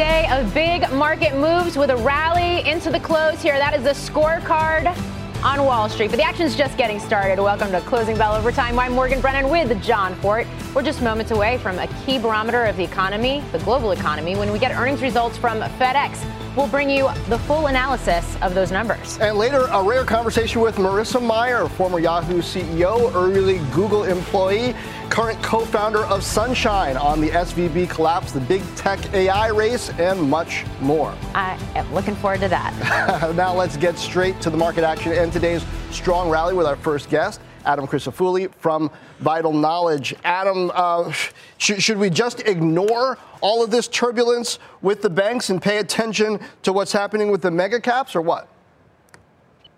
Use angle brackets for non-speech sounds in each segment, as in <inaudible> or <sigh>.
day of big market moves with a rally into the close here. That is the scorecard on Wall Street. But the action's just getting started. Welcome to Closing Bell Overtime. I'm Morgan Brennan with Jon Fortt. We're just moments away from a key barometer of the economy, the global economy, when we get earnings results from FedEx. We'll bring you the full analysis of those numbers. And later, a rare conversation with Marissa Mayer, former Yahoo CEO, early Google employee, current co founder of Sunshine on the SVB collapse, the big tech AI race, and much more. I am looking forward to that. <laughs> now, let's get straight to the market action and today's strong rally with our first guest. Adam Crisafulli from Vital Knowledge. Adam, uh, sh- should we just ignore all of this turbulence with the banks and pay attention to what's happening with the mega caps, or what?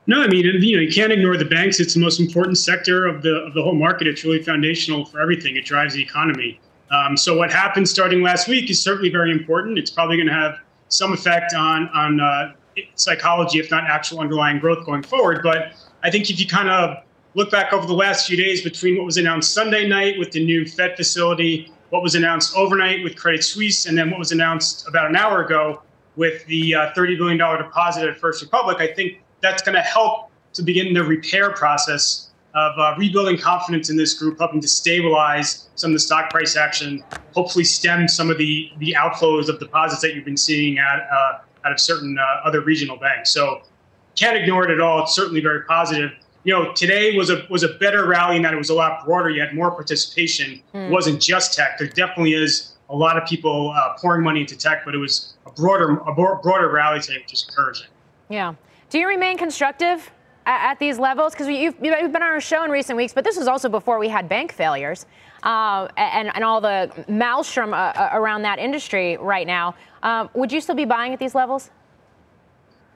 No, I mean, you know, you can't ignore the banks. It's the most important sector of the of the whole market. It's really foundational for everything. It drives the economy. Um, so what happened starting last week is certainly very important. It's probably going to have some effect on on uh, psychology, if not actual underlying growth going forward. But I think if you kind of look back over the last few days between what was announced Sunday night with the new Fed facility, what was announced overnight with Credit Suisse, and then what was announced about an hour ago with the uh, $30 billion deposit at First Republic, I think that's going to help to begin the repair process of uh, rebuilding confidence in this group, helping to stabilize some of the stock price action, hopefully stem some of the, the outflows of deposits that you've been seeing at, uh, out of certain uh, other regional banks. So can't ignore it at all. It's certainly very positive you know, today was a was a better rally in that it was a lot broader. You had more participation. Mm. It wasn't just tech. There definitely is a lot of people uh, pouring money into tech, but it was a broader a broader rally today, which is encouraging. Yeah. Do you remain constructive at, at these levels? Because you've, you've been on our show in recent weeks, but this was also before we had bank failures uh, and, and all the maelstrom uh, uh, around that industry right now. Uh, would you still be buying at these levels?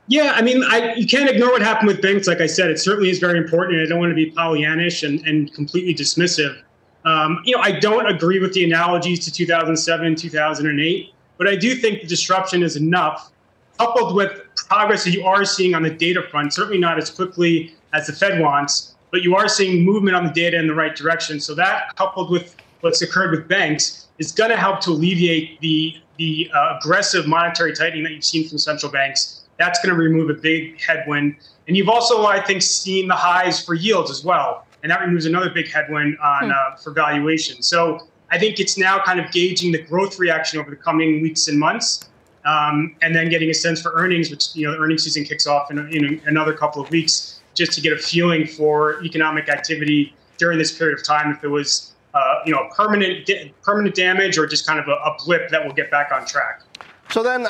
Yeah, I mean, I, you can't ignore what happened with banks. Like I said, it certainly is very important. I don't want to be Pollyannish and, and completely dismissive. Um, you know, I don't agree with the analogies to 2007, 2008, but I do think the disruption is enough, coupled with progress that you are seeing on the data front. Certainly not as quickly as the Fed wants, but you are seeing movement on the data in the right direction. So that, coupled with what's occurred with banks, is going to help to alleviate the the uh, aggressive monetary tightening that you've seen from central banks that's going to remove a big headwind. And you've also, I think, seen the highs for yields as well. And that removes another big headwind on hmm. uh, for valuation. So I think it's now kind of gauging the growth reaction over the coming weeks and months. Um, and then getting a sense for earnings, which you know the earnings season kicks off in, in another couple of weeks, just to get a feeling for economic activity during this period of time. If it was uh, you know permanent permanent damage or just kind of a, a blip that will get back on track. So then,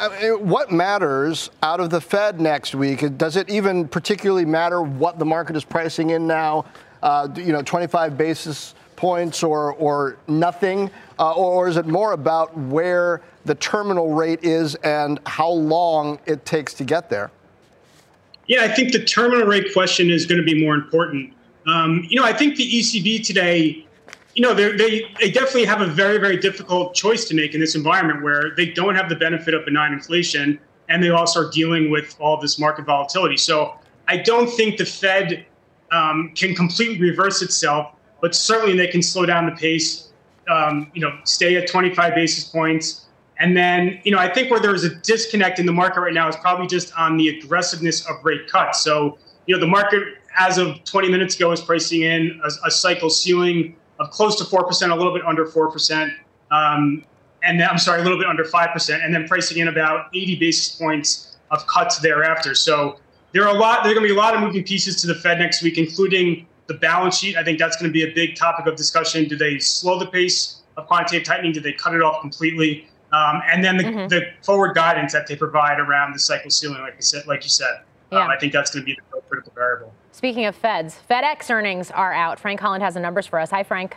what matters out of the Fed next week? Does it even particularly matter what the market is pricing in now? Uh, you know, 25 basis points or or nothing, uh, or is it more about where the terminal rate is and how long it takes to get there? Yeah, I think the terminal rate question is going to be more important. Um, you know, I think the ECB today you know, they they definitely have a very very difficult choice to make in this environment where they don't have the benefit of benign inflation and they also are dealing with all this market volatility. So I don't think the Fed um, can completely reverse itself, but certainly they can slow down the pace. Um, you know, stay at 25 basis points. And then, you know, I think where there's a disconnect in the market right now is probably just on the aggressiveness of rate cuts. So, you know, the market as of 20 minutes ago is pricing in a, a cycle ceiling of close to 4%, a little bit under 4%. Um, and then, I'm sorry, a little bit under 5%, and then pricing in about 80 basis points of cuts thereafter. So there are a lot, there are going to be a lot of moving pieces to the Fed next week, including the balance sheet. I think that's going to be a big topic of discussion. Do they slow the pace of quantitative tightening? Do they cut it off completely? Um, and then the, mm-hmm. the, forward guidance that they provide around the cycle ceiling, like you said, like you said. Yeah. Um, I think that's going to be the critical variable. Speaking of Feds, FedEx earnings are out. Frank Holland has the numbers for us. Hi, Frank.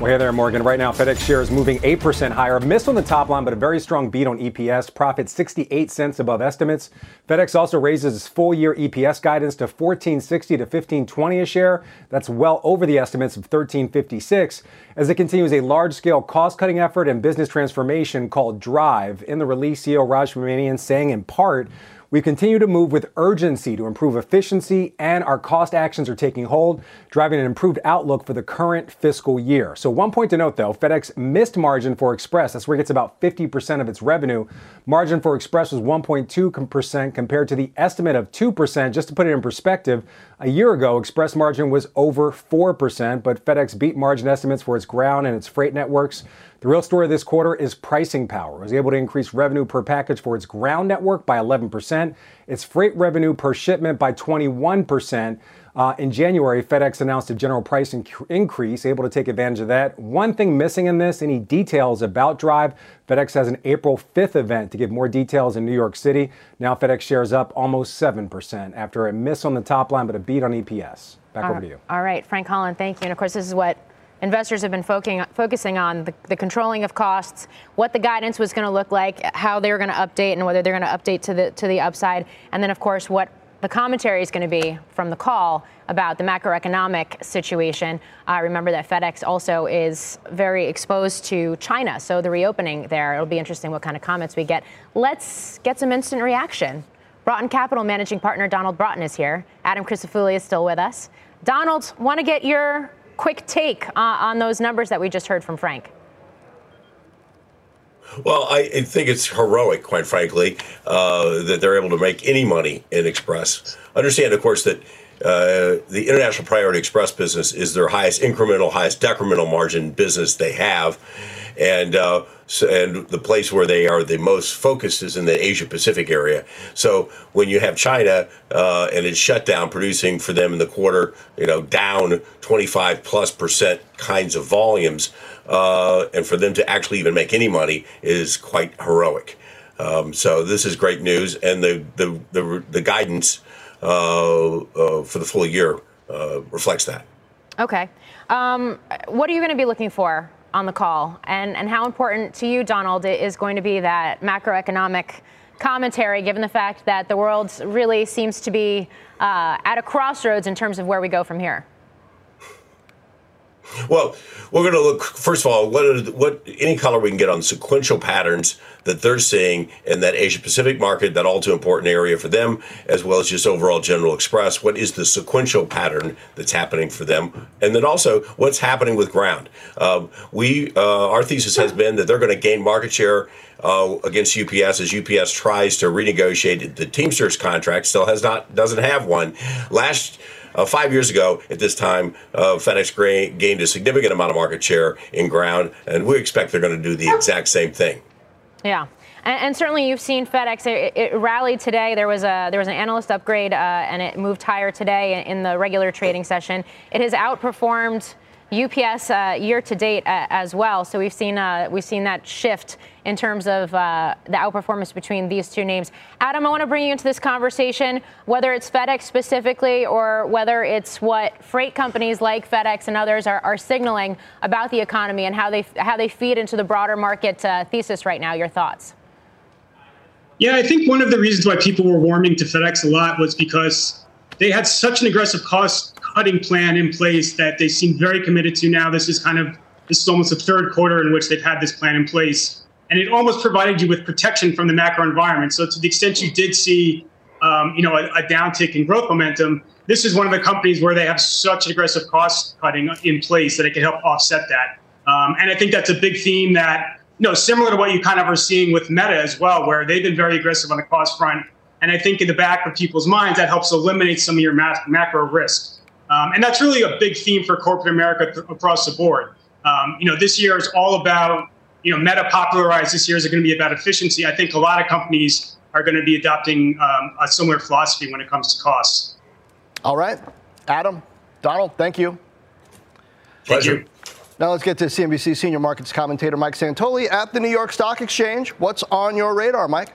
Well, hey there, Morgan. Right now, FedEx shares moving 8% higher. Missed on the top line, but a very strong beat on EPS. Profit 68 cents above estimates. FedEx also raises its full year EPS guidance to 1460 to 1520 a share. That's well over the estimates of 1356 as it continues a large scale cost cutting effort and business transformation called Drive. In the release, CEO Raj saying in part, We continue to move with urgency to improve efficiency, and our cost actions are taking hold, driving an improved outlook for the current fiscal year. So, one point to note though FedEx missed margin for Express. That's where it gets about 50% of its revenue. Margin for Express was 1.2% compared to the estimate of 2%. Just to put it in perspective, a year ago, Express margin was over 4%, but FedEx beat margin estimates for its ground and its freight networks. The real story of this quarter is pricing power. It was able to increase revenue per package for its ground network by 11%, its freight revenue per shipment by 21%. Uh, in January, FedEx announced a general price inc- increase, able to take advantage of that. One thing missing in this, any details about Drive. FedEx has an April 5th event to give more details in New York City. Now FedEx shares up almost 7% after a miss on the top line, but a beat on EPS. Back all over to you. All right, Frank Holland, thank you. And of course, this is what investors have been focusing, on the, the, controlling of costs, what the guidance was going to look like, how they were going to update, and whether they're going to update to the to the upside, and then of course what the commentary is going to be from the call about the macroeconomic situation. Uh, remember that FedEx also is very exposed to China, so the reopening there. It'll be interesting what kind of comments we get. Let's get some instant reaction. Broughton Capital managing partner Donald Broughton is here. Adam Crisafulli is still with us. Donald, want to get your quick take uh, on those numbers that we just heard from Frank. Well, I think it's heroic, quite frankly, uh, that they're able to make any money in Express. Understand, of course, that uh, the International Priority Express business is their highest incremental, highest decremental margin business they have. And uh, so, and the place where they are the most focused is in the Asia Pacific area. So when you have China uh, and it's shut down, producing for them in the quarter, you know, down 25 plus percent kinds of volumes, uh, and for them to actually even make any money is quite heroic. Um, so this is great news, and the the the, the guidance uh, uh, for the full year uh, reflects that. Okay, um, what are you going to be looking for on the call, and and how important to you, Donald, is going to be that macroeconomic commentary, given the fact that the world really seems to be uh, at a crossroads in terms of where we go from here. Well, we're going to look first of all what what any color we can get on sequential patterns that they're seeing in that Asia Pacific market, that all too important area for them, as well as just overall General Express. What is the sequential pattern that's happening for them, and then also what's happening with ground? Um, we uh, our thesis has been that they're going to gain market share. Uh, against UPS as UPS tries to renegotiate the Teamsters contract, still has not doesn't have one. Last uh, five years ago, at this time, uh, FedEx gained a significant amount of market share in ground, and we expect they're going to do the exact same thing. Yeah. And, and, certainly, you've seen FedEx. It, it, rallied today. There was a there was an analyst upgrade, uh, and it moved higher today in the regular trading session. It has outperformed UPS uh, year to date uh, as well. So we've seen uh, we've seen that shift in terms of uh, the outperformance between these two names. Adam, I want to bring you into this conversation, whether it's FedEx specifically or whether it's what freight companies like FedEx and others are, are signaling about the economy and how they how they feed into the broader market uh, thesis right now. Your thoughts? Yeah, I think one of the reasons why people were warming to FedEx a lot was because they had such an aggressive cost cutting plan in place that they seem very committed to now. This is kind of this is almost the third quarter in which they've had this plan in place, and it almost provided you with protection from the macro environment. So to the extent you did see, um, you know, a, a downtick in growth momentum, this is one of the companies where they have such aggressive cost cutting in place that it can help offset that. Um, and I think that's a big theme that, you know, similar to what you kind of are seeing with Meta as well, where they've been very aggressive on the cost front. And I think in the back of people's minds, that helps eliminate some of your macro risk. Um, and that's really a big theme for corporate America th- across the board. Um, you know, this year is all about, you know, Meta popularized this year is going to be about efficiency. I think a lot of companies are going to be adopting um, a similar philosophy when it comes to costs. All right. Adam, Donald, thank you. Pleasure. Now let's get to CNBC senior markets commentator Mike Santoli at the New York Stock Exchange. What's on your radar, Mike?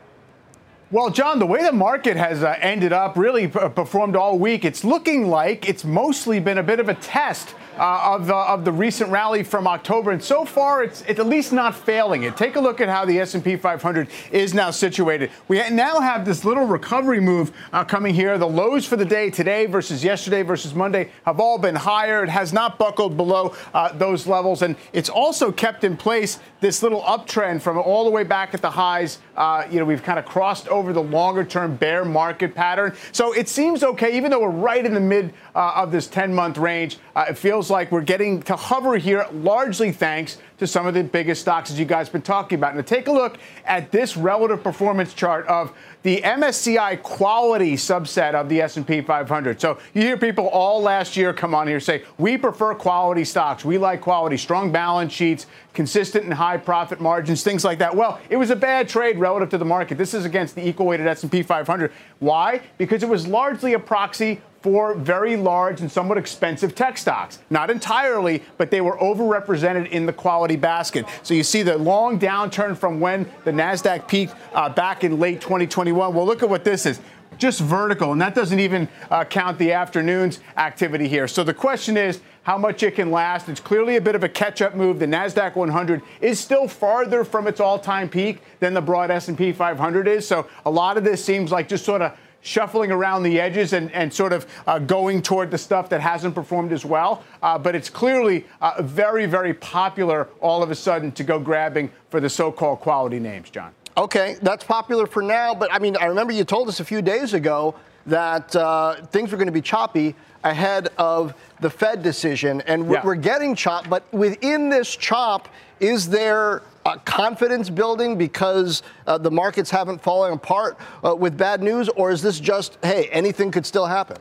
Well, Jon, the way the market has uh, ended up really p- performed all week, it's looking like it's mostly been a bit of a test uh, of, the, of the recent rally from October, and so far it's, it's at least not failing it. Take a look at how the S&P 500 is now situated. We now have this little recovery move uh, coming here. The lows for the day today versus yesterday versus Monday have all been higher. It has not buckled below uh, those levels, and it's also kept in place this little uptrend from all the way back at the highs. Uh, you know, we've kind of crossed over the longer term bear market pattern. So it seems okay, even though we're right in the mid uh, of this 10 month range. Uh, it feels like we're getting to hover here largely thanks to some of the biggest stocks as you guys have been talking about. Now take a look at this relative performance chart of the MSCI quality subset of the S&P 500. So you hear people all last year come on here say, "We prefer quality stocks. We like quality, strong balance sheets, consistent and high profit margins, things like that." Well, it was a bad trade relative to the market. This is against the equal weighted S&P 500. Why? Because it was largely a proxy for very large and somewhat expensive tech stocks. Not entirely, but they were overrepresented in the quality basket. So you see the long downturn from when the NASDAQ peaked uh, back in late 2021. Well, look at what this is just vertical, and that doesn't even uh, count the afternoon's activity here. So the question is how much it can last. It's clearly a bit of a catch-up move. The Nasdaq 100 is still farther from its all-time peak than the broad S&P 500 is. So a lot of this seems like just sort of shuffling around the edges and, and sort of uh, going toward the stuff that hasn't performed as well. Uh, but it's clearly uh, very, very popular all of a sudden to go grabbing for the so called quality names, Jon. Okay, that's popular for now. But I mean, I remember you told us a few days ago that uh, things were going to be choppy ahead of the Fed decision. And yeah. we're getting chop, but within this chop, is there uh, confidence building because uh, the markets haven't fallen apart uh, with bad news, or is this just, hey, anything could still happen?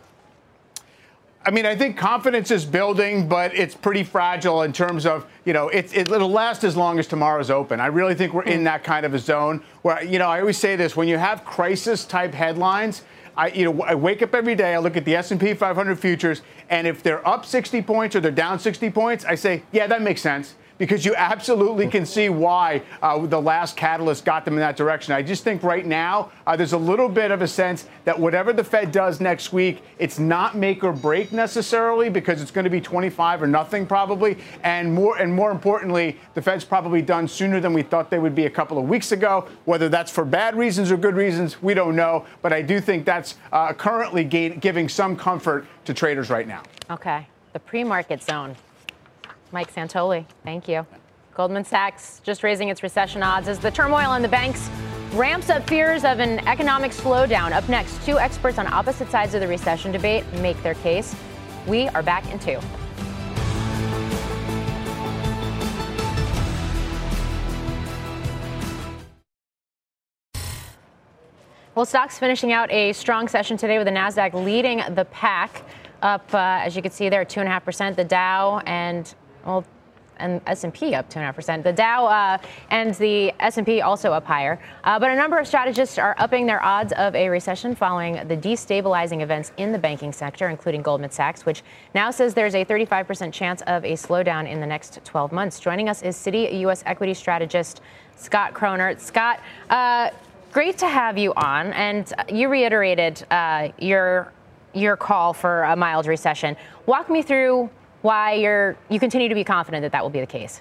I mean, I think confidence is building, but it's pretty fragile in terms of, you know, it, it, will last as long as tomorrow's open. I really think we're in hmm. that kind of a zone where, you know, I always say this when you have crisis type headlines, I, you know, I wake up every day, I look at the S&P 500 futures, and if they're up 60 points or they're down 60 points, I say, yeah, that makes sense because you absolutely can see why uh, the last catalyst got them in that direction. I just think right now uh, there's a little bit of a sense that whatever the Fed does next week, it's not make or break necessarily because it's going to be 25 or nothing probably, and more and more importantly, the Fed's probably done sooner than we thought they would be a couple of weeks ago. Whether that's for bad reasons or good reasons, we don't know. But I do think that's uh, currently giving some comfort to traders right now. Okay, the pre-market zone. Mike Santoli, thank you. Goldman Sachs just raising its recession odds as the turmoil in the banks ramps up fears of an economic slowdown. Up next, two experts on opposite sides of the recession debate make their case. We are back in two. Well, stocks finishing out a strong session today with the Nasdaq leading the pack, up uh, as you can see there, two and a half percent. The Dow and well, and S&P up 2.5%. The Dow uh, and the S&P also up higher. Uh, but a number of strategists are upping their odds of a recession following the destabilizing events in the banking sector, including Goldman Sachs, which now says there's a 35% chance of a slowdown in the next 12 months. Joining us is Citi U.S. equity strategist Scott Chronert. Scott, uh, great to have you on. And you reiterated uh, your your call for a mild recession. Walk me through why you're you continue to be confident that that will be the case.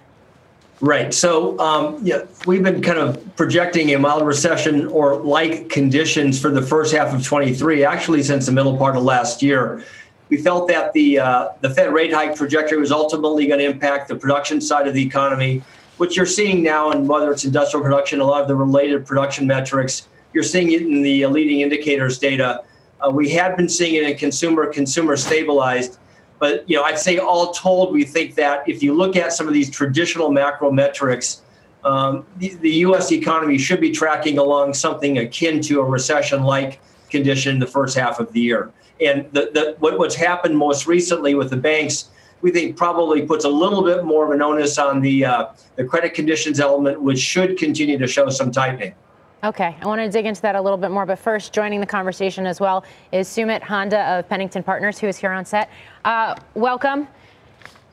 Right. So, um, yeah, we've been kind of projecting a mild recession or like conditions for the first half of 23, actually since the middle part of last year. We felt that the uh, the Fed rate hike trajectory was ultimately going to impact the production side of the economy, which you're seeing now, and whether it's industrial production, a lot of the related production metrics, you're seeing it in the leading indicators data. Uh, we had been seeing it in consumer, consumer stabilized but you know, I'd say all told, we think that if you look at some of these traditional macro metrics, um, the, the, U.S. economy should be tracking along something akin to a recession-like condition in the first half of the year. And the, the, what, what's happened most recently with the banks, we think probably puts a little bit more of an onus on the uh, the credit conditions element, which should continue to show some tightening. Okay, I want to dig into that a little bit more, but first, joining the conversation as well is Sumit Handa of Pennington Partners, who is here on set. Uh, welcome.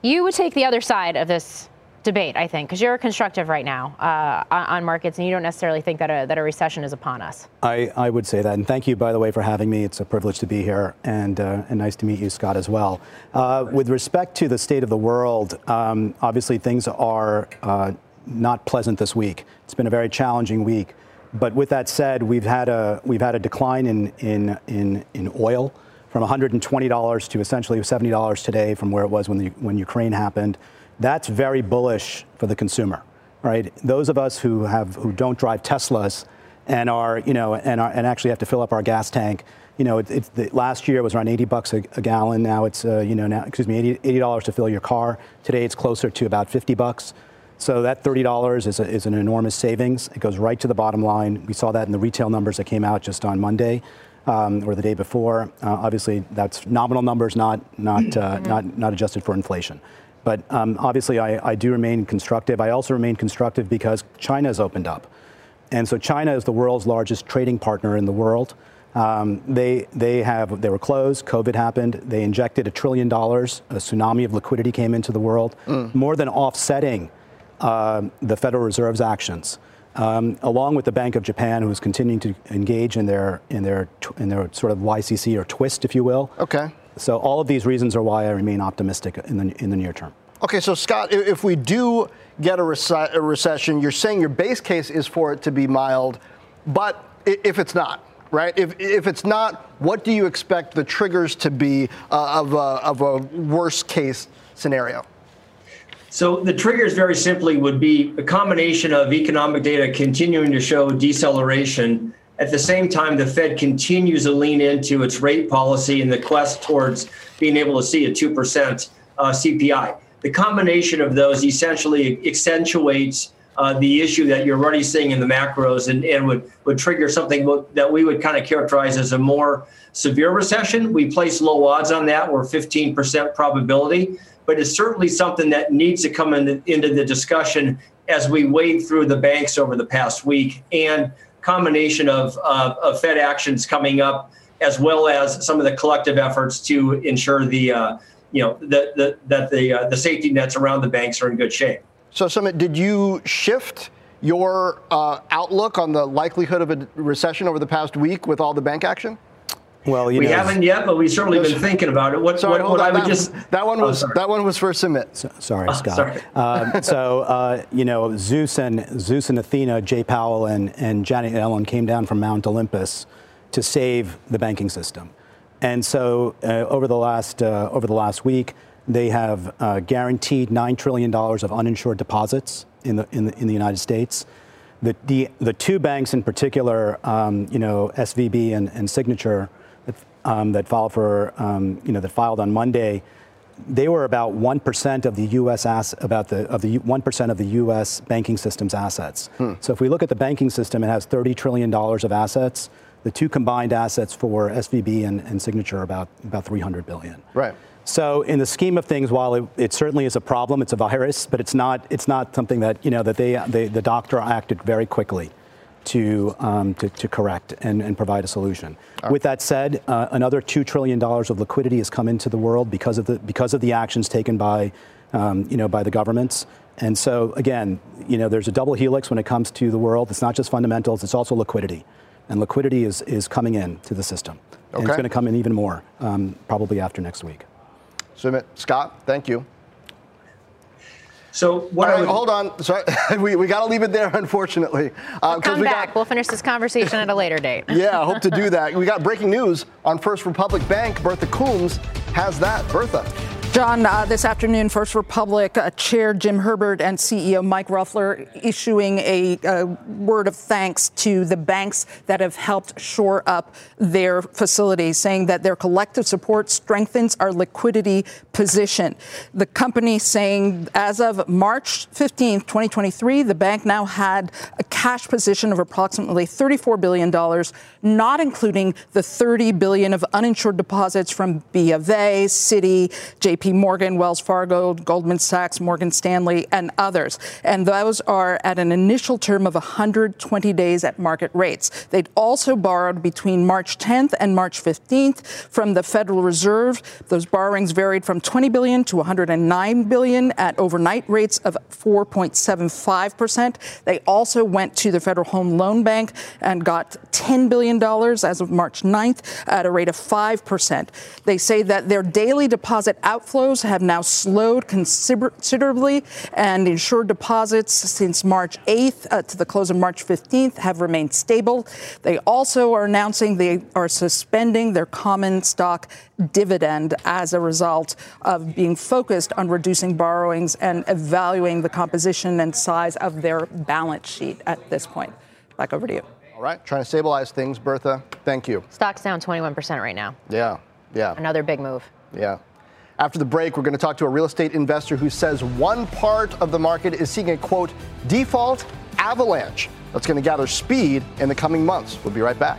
You would take the other side of this debate, I think, because you're constructive right now uh, on markets, and you don't necessarily think that a, that a recession is upon us. I, I would say that, and thank you, by the way, for having me. It's a privilege to be here, and, uh, and nice to meet you, Scott, as well. Uh, with respect to the state of the world, um, obviously things are uh, not pleasant this week. It's been a very challenging week. But with that said, we've had a we've had a decline in in in, in oil from $120 to essentially $70 today from where it was when the, when Ukraine happened. That's very bullish for the consumer, right? Those of us who have who don't drive Teslas and are, you know, and, are, and actually have to fill up our gas tank. You know, it, it's the, last year it was around 80 bucks a, a gallon. Now it's, uh, you know, now excuse me, 80 dollars to fill your car. Today it's closer to about 50 bucks. So that $30 is, a, is an enormous savings. It goes right to the bottom line. We saw that in the retail numbers that came out just on Monday. Um, or the day before. Uh, obviously, that's nominal numbers, not not uh, mm-hmm. not not adjusted for inflation. But um, obviously, I, I, do remain constructive. I also remain constructive because China has opened up, and so China is the world's largest trading partner in the world. Um, they they have they were closed. COVID happened. They injected a trillion dollars. A tsunami of liquidity came into the world, mm. more than offsetting the Federal Reserve's actions. Um, along with the Bank of Japan, who is continuing to engage in their in their in their sort of YCC or twist, if you will. Okay. So all of these reasons are why I remain optimistic in the in the near term. Okay, so Scott, if we do get a, rec- a recession, you're saying your base case is for it to be mild, but if it's not, right? If, if it's not, what do you expect the triggers to be uh, of, a, of a worst case scenario? So the triggers very simply would be a combination of economic data continuing to show deceleration. At the same time, the Fed continues to lean into its rate policy in the quest towards being able to see a 2% uh, CPI. The combination of those essentially accentuates uh, the issue that you're already seeing in the macros and, and would, would trigger something that we would kind of characterize as a more severe recession. We place low odds on that. We're 15% probability but it's certainly something that needs to come in the, into the discussion as we wade through the banks over the past week and combination of, of Fed actions coming up, as well as some of the collective efforts to ensure the uh, you know the, the, that the uh, the safety nets around the banks are in good shape. So, Sumit, did you shift your uh, outlook on the likelihood of a recession over the past week with all the bank action? Well, we know, haven't yet, but we've certainly been thinking about it. What, sorry, what, what I would that, just that one was oh, that one was for Sumit. So, sorry, oh, Scott. Sorry. Um, <laughs> so uh, you know, Zeus and Zeus and Athena, Jay Powell and and Janet Yellen came down from Mount Olympus to save the banking system, and so uh, over the last uh, over the last week, they have uh, guaranteed nine trillion dollars of uninsured deposits in the in the in the United States. The, the, the two banks in particular, um, you know, SVB and, and Signature, um, that filed for, um, you know, that filed on Monday, they were about one percent of the U.S. Ass- about the of the one percent of the U.S. banking system's assets. Hmm. So if we look at the banking system, it has 30 trillion dollars of assets. The two combined assets for SVB and, and Signature are about about 300 billion. Right. So in the scheme of things, while it, it, certainly is a problem, it's a virus, but it's not it's not something that you know that they, they the doctor acted very quickly to, um, to, to, correct and, and, provide a solution. Right. With that said, uh, another $2 trillion of liquidity has come into the world because of the, because of the actions taken by, um, you know, by the governments. And so, again, you know, there's a double helix when it comes to the world. It's not just fundamentals, it's also liquidity. And liquidity is, is coming in to the system. And it's going to come in even more, um, probably after next week. Sumit, Scott, thank you. So what? Right, would, hold on. Sorry, <laughs> we, we got to leave it there, <laughs> unfortunately. Uh, we'll come we back. Got, we'll finish this conversation at a later date. <laughs> yeah, I hope to do that. We got breaking news on First Republic Bank. Bertha Coombs has that. Bertha. Jon, uh, this afternoon, First Republic uh, Chair Jim Herbert and CEO Mike Roffler issuing a, a, word of thanks to the banks that have helped shore up their facilities, saying that their collective support strengthens our liquidity position. The company saying as of March 15th, 2023, the bank now had a cash position of approximately $34 billion, not including the 30 billion of uninsured deposits from B of A, Citi, JP JP Morgan, Wells Fargo, Goldman Sachs, Morgan Stanley, and others. And those are at an initial term of 120 days at market rates. They'd also borrowed between March 10th and March 15th from the Federal Reserve. Those borrowings varied from 20 billion to 109 billion at overnight rates of 4.75%. They also went to the Federal Home Loan Bank and got $10 billion as of March 9th at a rate of 5%. They say that their daily deposit out outflows have now slowed considerably, and insured deposits since March 8th uh, to the close of March 15th have remained stable. They also are announcing they are suspending their common stock dividend as a result of being focused on reducing borrowings and evaluating the composition and size of their balance sheet at this point. Back over to you. All right, trying to stabilize things, Bertha. Thank you. Stock's down 21% right now. Yeah, yeah. Another big move. Yeah. After the break, we're going to talk to a real estate investor who says one part of the market is seeing a quote default avalanche that's going to gather speed in the coming months. We'll be right back.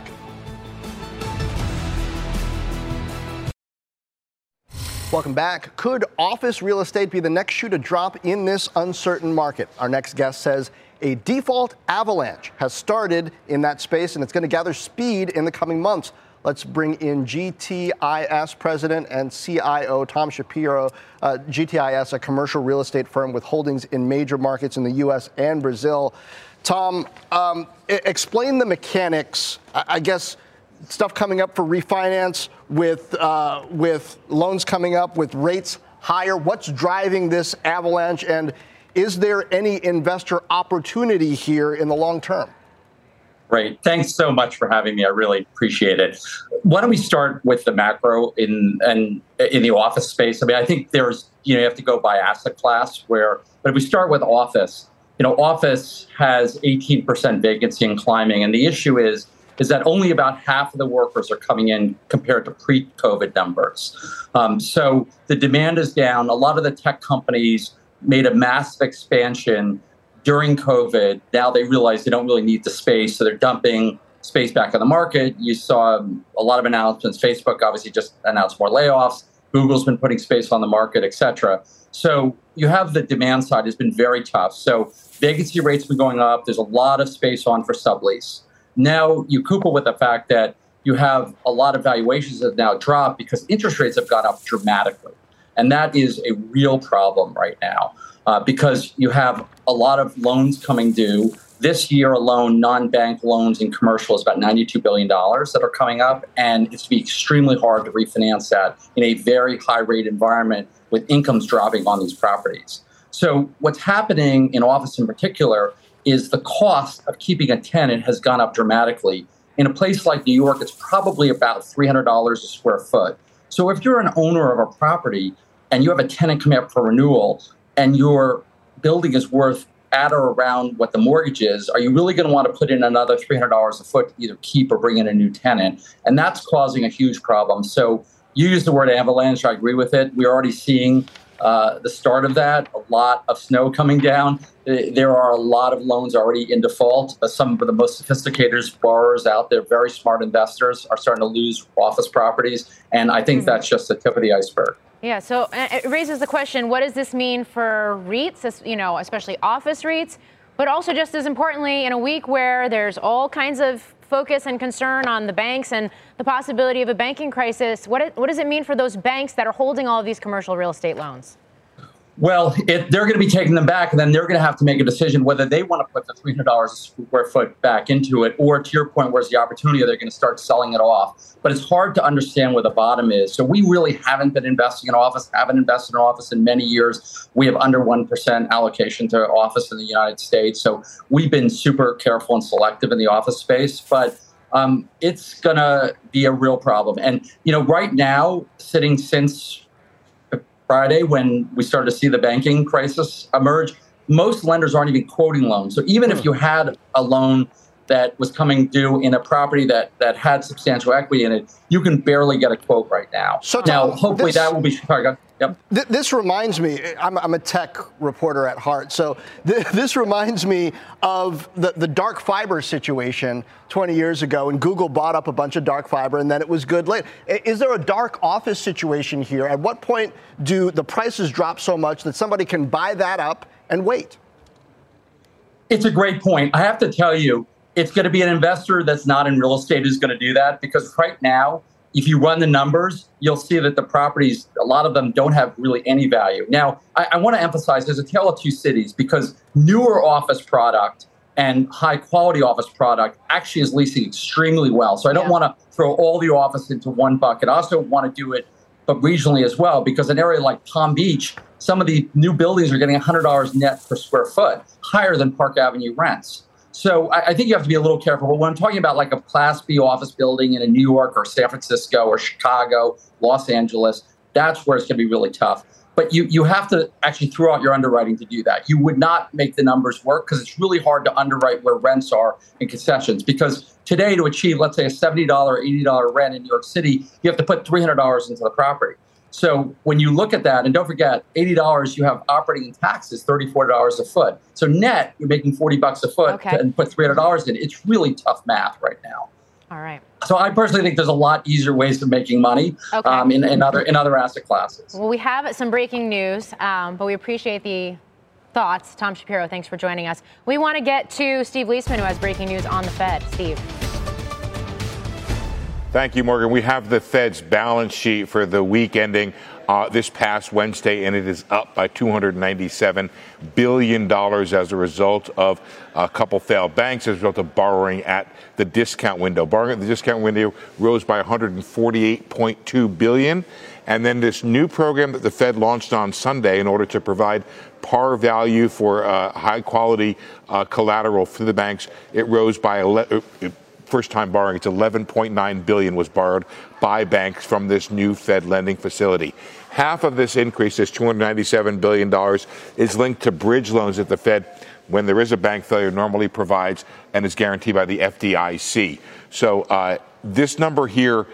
Welcome back. Could office real estate be the next shoe to drop in this uncertain market? Our next guest says a default avalanche has started in that space and it's going to gather speed in the coming months. Let's bring in GTIS president and CIO Tom Shapiro. Uh, GTIS, a commercial real estate firm with holdings in major markets in the U.S. and Brazil. Tom, um, explain the mechanics. I, I guess stuff coming up for refinance with uh, with loans coming up with rates higher. What's driving this avalanche, and is there any investor opportunity here in the long term? Great. Thanks so much for having me. I really appreciate it. Why don't we start with the macro in and in the office space? I mean, I think there's you know you have to go by asset class where, but if we start with office, you know, office has 18% vacancy and climbing, and the issue is is that only about half of the workers are coming in compared to pre-COVID numbers. Um, so the demand is down. A lot of the tech companies made a massive expansion during COVID. Now they realize they don't really need the space, so they're dumping space back on the market. You saw a lot of announcements. Facebook obviously just announced more layoffs. Google's been putting space on the market, et cetera. So you have the demand side has been very tough. So vacancy rates have been going up. There's a lot of space on for sublease. Now you couple with the fact that you have a lot of valuations have now dropped because interest rates have gone up dramatically. And that is a real problem right now uh, because you have a lot of loans coming due. This year alone, non bank loans in commercial is about $92 billion that are coming up. And it's to be extremely hard to refinance that in a very high rate environment with incomes dropping on these properties. So, what's happening in office in particular is the cost of keeping a tenant has gone up dramatically. In a place like New York, it's probably about $300 a square foot. So if you're an owner of a property and you have a tenant come up for renewal and your building is worth at or around what the mortgage is, are you really going to want to put in another $300 a foot to either keep or bring in a new tenant? And that's causing a huge problem. So you use the word avalanche. I agree with it. We're already seeing uh, the start of that, a lot of snow coming down. There are a lot of loans already in default. Some of the most sophisticated borrowers out there, very smart investors, are starting to lose office properties. And I think mm-hmm. that's just the tip of the iceberg. Yeah, so uh, it raises the question what does this mean for REITs, you know, especially office REITs, but also just as importantly, in a week where there's all kinds of focus and concern on the banks and the possibility of a banking crisis. What, what does it mean for those banks that are holding all of these commercial real estate loans? Well, if they're going to be taking them back, and then they're going to have to make a decision whether they want to put the $300 a square foot back into it, or to your point, where's the opportunity? They're going to start selling it off. But it's hard to understand where the bottom is. So we really haven't been investing in office, haven't invested in office in many years. We have under 1% allocation to office in the United States. So we've been super careful and selective in the office space. But um, it's going to be a real problem. And, you know, right now, sitting since Friday when we started to see the banking crisis emerge, most lenders aren't even quoting loans. So even if hmm. you had a loan that was coming due in a property that that had substantial equity in it, you can barely get a quote right now. So now, hopefully, this, that will be. Sorry, Yep. Th- this reminds me, I'm, I'm, a tech reporter at heart, so th- <laughs> this reminds me of the, the dark fiber situation 20 years ago, and Google bought up a bunch of dark fiber, and then it was good later. Is there a dark office situation here? At what point do the prices drop so much that somebody can buy that up and wait? It's a great point. I have to tell you, it's going to be an investor that's not in real estate who's going to do that because right now, if you run the numbers, you'll see that the properties, a lot of them don't have really any value. Now, I, I want to emphasize there's a tale of two cities because newer office product and high quality office product actually is leasing extremely well. So I don't yeah. want to throw all the office into one bucket. I also want to do it but regionally as well because an area like Palm Beach, some of the new buildings are getting $100 net per square foot, higher than Park Avenue rents. So I, I, think you have to be a little careful. But when I'm talking about like a Class B office building in a New York or San Francisco or Chicago, Los Angeles, that's where it's going to be really tough. but you you have to actually throw out your underwriting to do that. You would not make the numbers work because it's really hard to underwrite where rents are and concessions. Because today, to achieve let's say a seventy dollar, eighty dollar rent in New York City, you have to put three hundred dollars into the property. So when you look at that, and don't forget, eighty dollars you have operating and taxes, thirty-four dollars a foot. So net, you're making forty bucks a foot Okay. to, and put three hundred dollars in. It's really tough math right now. All right. So I personally think there's a lot easier ways of making money Okay. um, in, in other in other asset classes. Well, we have some breaking news, um, but we appreciate the thoughts. Tom Shapiro, thanks for joining us. We want to get to Steve Liesman, who has breaking news on the Fed. Steve. Thank you, Morgan. We have the Fed's balance sheet for the week ending uh, this past Wednesday, and it is up by $297 billion as a result of a couple failed banks, as a result of borrowing at the discount window. Borrowing at the discount window rose by 148.2 billion. And then this new program that the Fed launched on Sunday in order to provide par value for uh, high quality uh, collateral for the banks, it rose by 11, first time borrowing. It's 11.9 billion was borrowed by banks from this new fed lending facility. Half of this increase this 297 billion dollars is linked to bridge loans that the fed when there is a bank failure normally provides and is guaranteed by the fdic so uh, this number here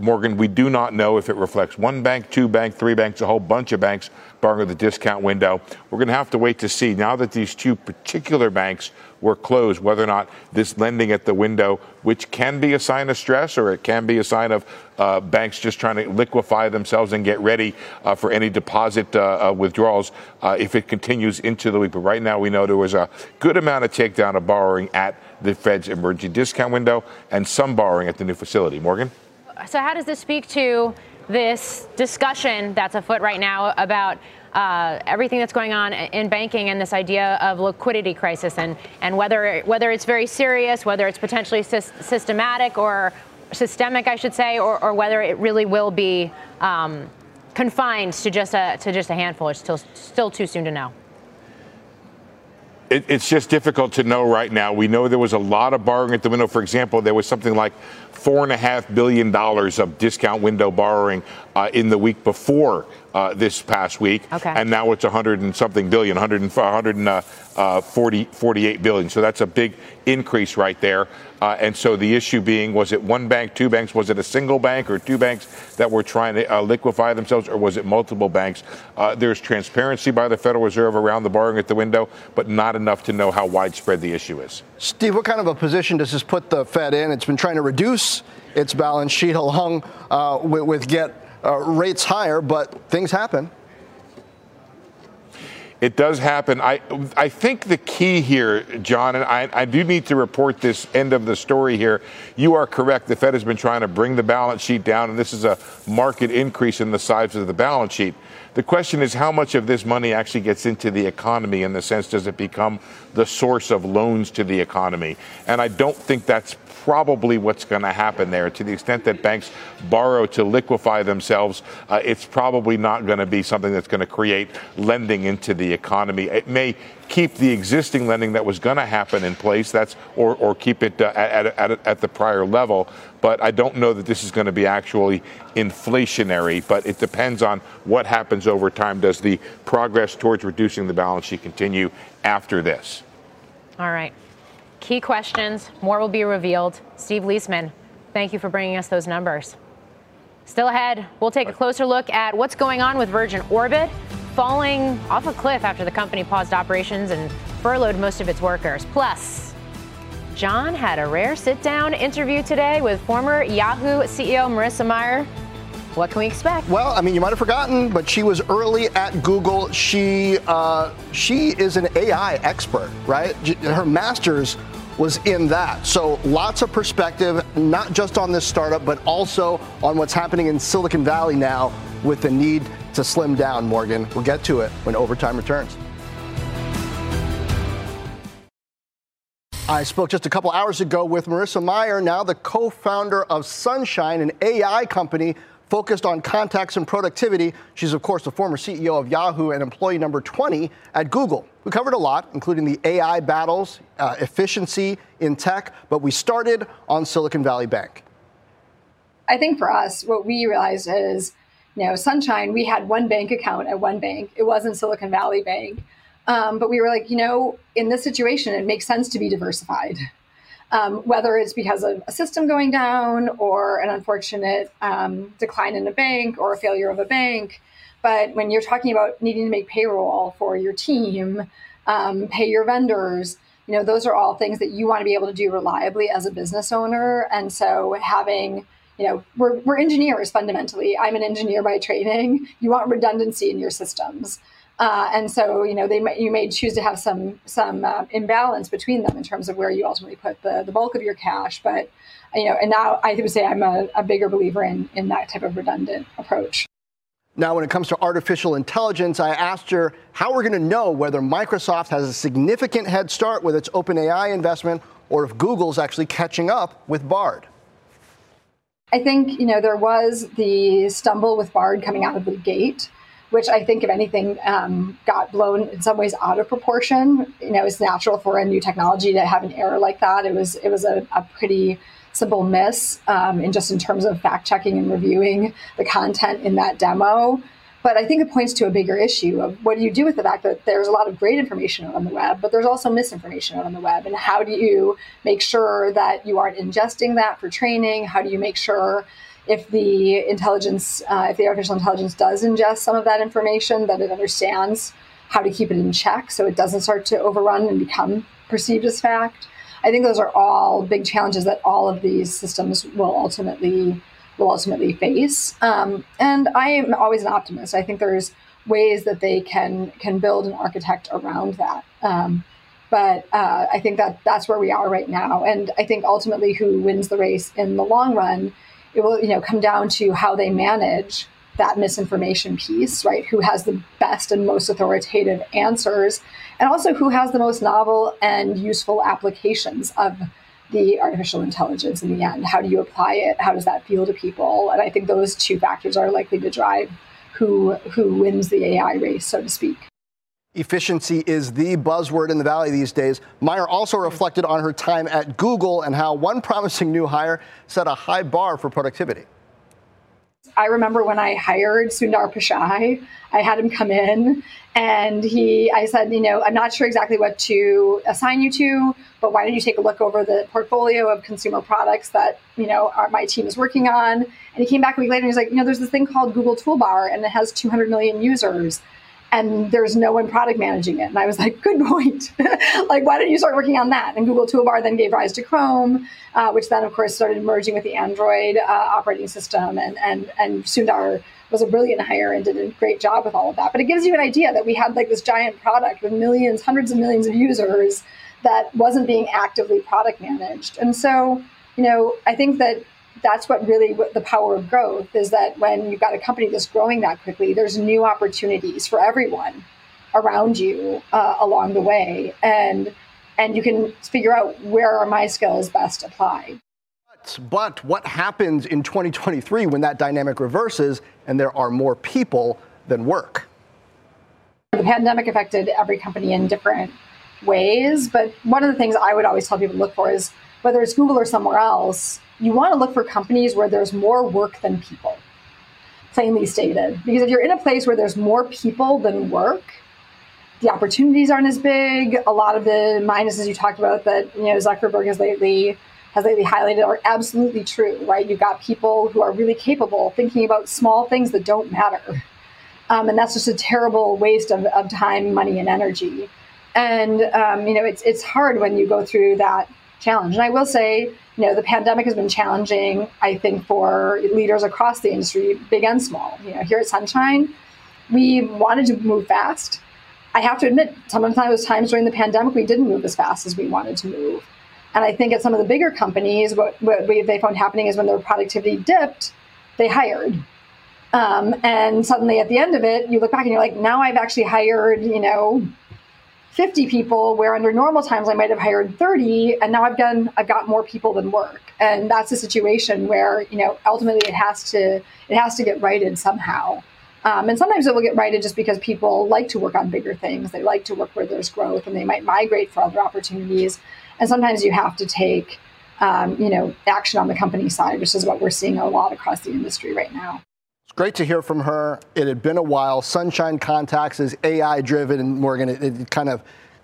Morgan, we do not know if it reflects one bank, two bank, three banks, a whole bunch of banks borrowing the discount window. We're going to have to wait to see. Now that these two particular banks were closed, whether or not this lending at the window, which can be a sign of stress or it can be a sign of uh, banks just trying to liquefy themselves and get ready uh, for any deposit uh, uh, withdrawals, uh, if it continues into the week. But right now, we know there was a good amount of takedown of borrowing at the Fed's emergency discount window and some borrowing at the new facility. Morgan? So, how does this speak to this discussion that's afoot right now about uh, everything that's going on in banking and this idea of liquidity crisis and, and whether whether it's very serious, whether it's potentially sys- systematic or systemic, I should say, or, or whether it really will be um, confined to just a to just a handful. It's still still too soon to know. it, it's just difficult to know right now. We know there was a lot of borrowing at the window. For example, there was something like four and a half billion dollars of discount window borrowing uh, in the week before uh, this past week, Okay. and now it's 100 and something billion, 100 and 140, 48 billion. So that's a big increase right there. Uh, and so the issue being, was it one bank, two banks? Was it a single bank or two banks that were trying to uh, liquefy themselves, or was it multiple banks? Uh, there's transparency by the Federal Reserve around the borrowing at the window, but not enough to know how widespread the issue is. Steve, what kind of a position does this put the Fed in? It's been trying to reduce its balance sheet along uh, with, with get uh, rates higher, but things happen. It does happen. I I think the key here, Jon, and I, I do need to report this end of the story here. You are correct. The Fed has been trying to bring the balance sheet down, and this is a market increase in the size of the balance sheet. The question is how much of this money actually gets into the economy in the sense does it become the source of loans to the economy? And I don't think that's probably what's going to happen there. To the extent that banks borrow to liquefy themselves, uh, it's probably not going to be something that's going to create lending into the economy. It may keep the existing lending that was going to happen in place. That's or or keep it uh, at, at at the prior level. But I don't know that this is going to be actually inflationary. But it depends on what happens over time. Does the progress towards reducing the balance sheet continue after this? All right. Key questions. More will be revealed. Steve Liesman, thank you for bringing us those numbers. Still ahead, we'll take a closer look at what's going on with Virgin Orbit, falling off a cliff after the company paused operations and furloughed most of its workers. Plus, Jon had a rare sit down interview today with former Yahoo CEO Marissa Mayer. What can we expect? Well, I mean, you might have forgotten, but she was early at Google. She uh, she is an AI expert, right? Her master's was in that. So lots of perspective, not just on this startup, but also on what's happening in Silicon Valley now with the need to slim down. Morgan, we'll get to it when overtime returns. I spoke just a couple hours ago with Marissa Mayer, now the co founder of Sunshine, an AI company focused on contacts and productivity. She's, of course, the former CEO of Yahoo and employee number 20 at Google. We covered a lot, including the AI battles, uh, efficiency in tech, but we started on Silicon Valley Bank. I think for us, what we realized is you know, Sunshine, we had one bank account at one bank. It wasn't Silicon Valley Bank. Um, but we were like, you know, in this situation, it makes sense to be diversified. Um, whether it's because of a system going down or an unfortunate um, decline in a bank or a failure of a bank. But when you're talking about needing to make payroll for your team, um, pay your vendors, you know, those are all things that you want to be able to do reliably as a business owner. And so having you know, we're, we're engineers fundamentally. I'm an engineer by training. You want redundancy in your systems. Uh, and so, you know, they may, you may choose to have some some uh, imbalance between them in terms of where you ultimately put the, the bulk of your cash. But, you know, and now I would say I'm a, a bigger believer in, in that type of redundant approach. Now, when it comes to artificial intelligence, I asked her how we're going to know whether Microsoft has a significant head start with its OpenAI investment or if Google's actually catching up with Bard. I think, you know, there was the stumble with Bard coming out of the gate which I think, if anything, um, got blown in some ways out of proportion. You know, it's natural for a new technology to have an error like that. It was it was a, a pretty simple miss, um, in just in terms of fact checking and reviewing the content in that demo. But I think it points to a bigger issue of what do you do with the fact that there's a lot of great information on the web, but there's also misinformation on the web. And how do you make sure that you aren't ingesting that for training? How do you make sure if the intelligence, uh, if the artificial intelligence does ingest some of that information, that it understands how to keep it in check so it doesn't start to overrun and become perceived as fact. I think those are all big challenges that all of these systems will ultimately will ultimately face. Um, and I am always an optimist. I think there's ways that they can can build and architect around that. Um, but uh, I think that that's where we are right now. And I think ultimately, who wins the race in the long run it will you know come down to how they manage that misinformation piece right? Who has the best and most authoritative answers and also who has the most novel and useful applications of the artificial intelligence in the end. How do you apply it? How does that feel to people? And i think those two factors are likely to drive who who wins the ai race so to speak Efficiency is the buzzword in the Valley these days. Mayer also reflected on her time at Google and how one promising new hire set a high bar for productivity. I remember when I hired Sundar Pichai, I had him come in and he, I said, you know, I'm not sure exactly what to assign you to, but why don't you take a look over the portfolio of consumer products that, you know, our, my team is working on? And he came back a week later and he's like, you know, there's this thing called Google Toolbar and it has 200 million users and there's no one product managing it. And I was like, good point. <laughs> like, why don't you start working on that? And Google Toolbar then gave rise to Chrome, uh, which then, of course, started merging with the Android uh, operating system. And, and, and Sundar was a brilliant hire and did a great job with all of that. But it gives you an idea that we had like this giant product with millions, hundreds of millions of users that wasn't being actively product managed. And so, you know, I think that that's what really the power of growth is that when you've got a company that's growing that quickly, there's new opportunities for everyone around you uh, along the way, and and you can figure out where are my skills best applied. But what happens in 2023 when that dynamic reverses and there are more people than work? The pandemic affected every company in different ways, but one of the things I would always tell people to look for is whether it's Google or somewhere else, you want to look for companies where there's more work than people, plainly stated. Because if you're in a place where there's more people than work, the opportunities aren't as big. A lot of the minuses you talked about that you know Zuckerberg has lately has lately highlighted are absolutely true, right? You've got people who are really capable thinking about small things that don't matter. Um, and that's just a terrible waste of, of time, money, and energy. And um, you know, it's it's hard when you go through that challenge. And I will say, you know, the pandemic has been challenging, I think, for leaders across the industry, big and small. You know, here at Sunshine, we wanted to move fast. I have to admit, sometimes there was times during the pandemic, we didn't move as fast as we wanted to move. And I think at some of the bigger companies, what, what they found happening is when their productivity dipped, they hired. Um, and suddenly at the end of it, you look back and you're like, now I've actually hired, you know, 50 people where under normal times I might have hired 30 and now I've done I've got more people than work. And that's a situation where you know ultimately it has to it has to get righted somehow. Um, and sometimes it will get righted just because people like to work on bigger things. They like to work where there's growth and they might migrate for other opportunities. And sometimes you have to take um, you know action on the company side which is what we're seeing a lot across the industry right now It's great to hear from her. It had been a while. Sunshine Contacts is AI driven, and Morgan. It, it kind of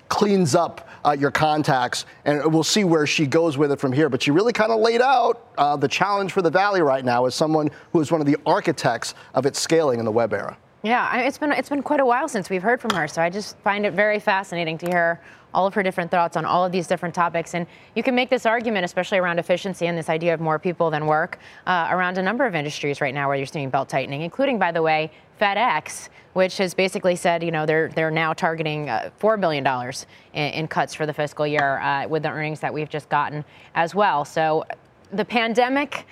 cleans up uh, your contacts, and we'll see where she goes with it from here. But she really kind of laid out uh, the challenge for the Valley right now as someone who is one of the architects of its scaling in the web era. Yeah, it's been it's been quite a while since we've heard from her, so I just find it very fascinating to hear all of her different thoughts on all of these different topics. And you can make this argument, especially around efficiency and this idea of more people than work, uh, around a number of industries right now where you're seeing belt tightening, including, by the way, FedEx, which has basically said, you know, they're they're now targeting uh, four billion dollars in, in, cuts for the fiscal year uh, with the earnings that we've just gotten as well. So the pandemic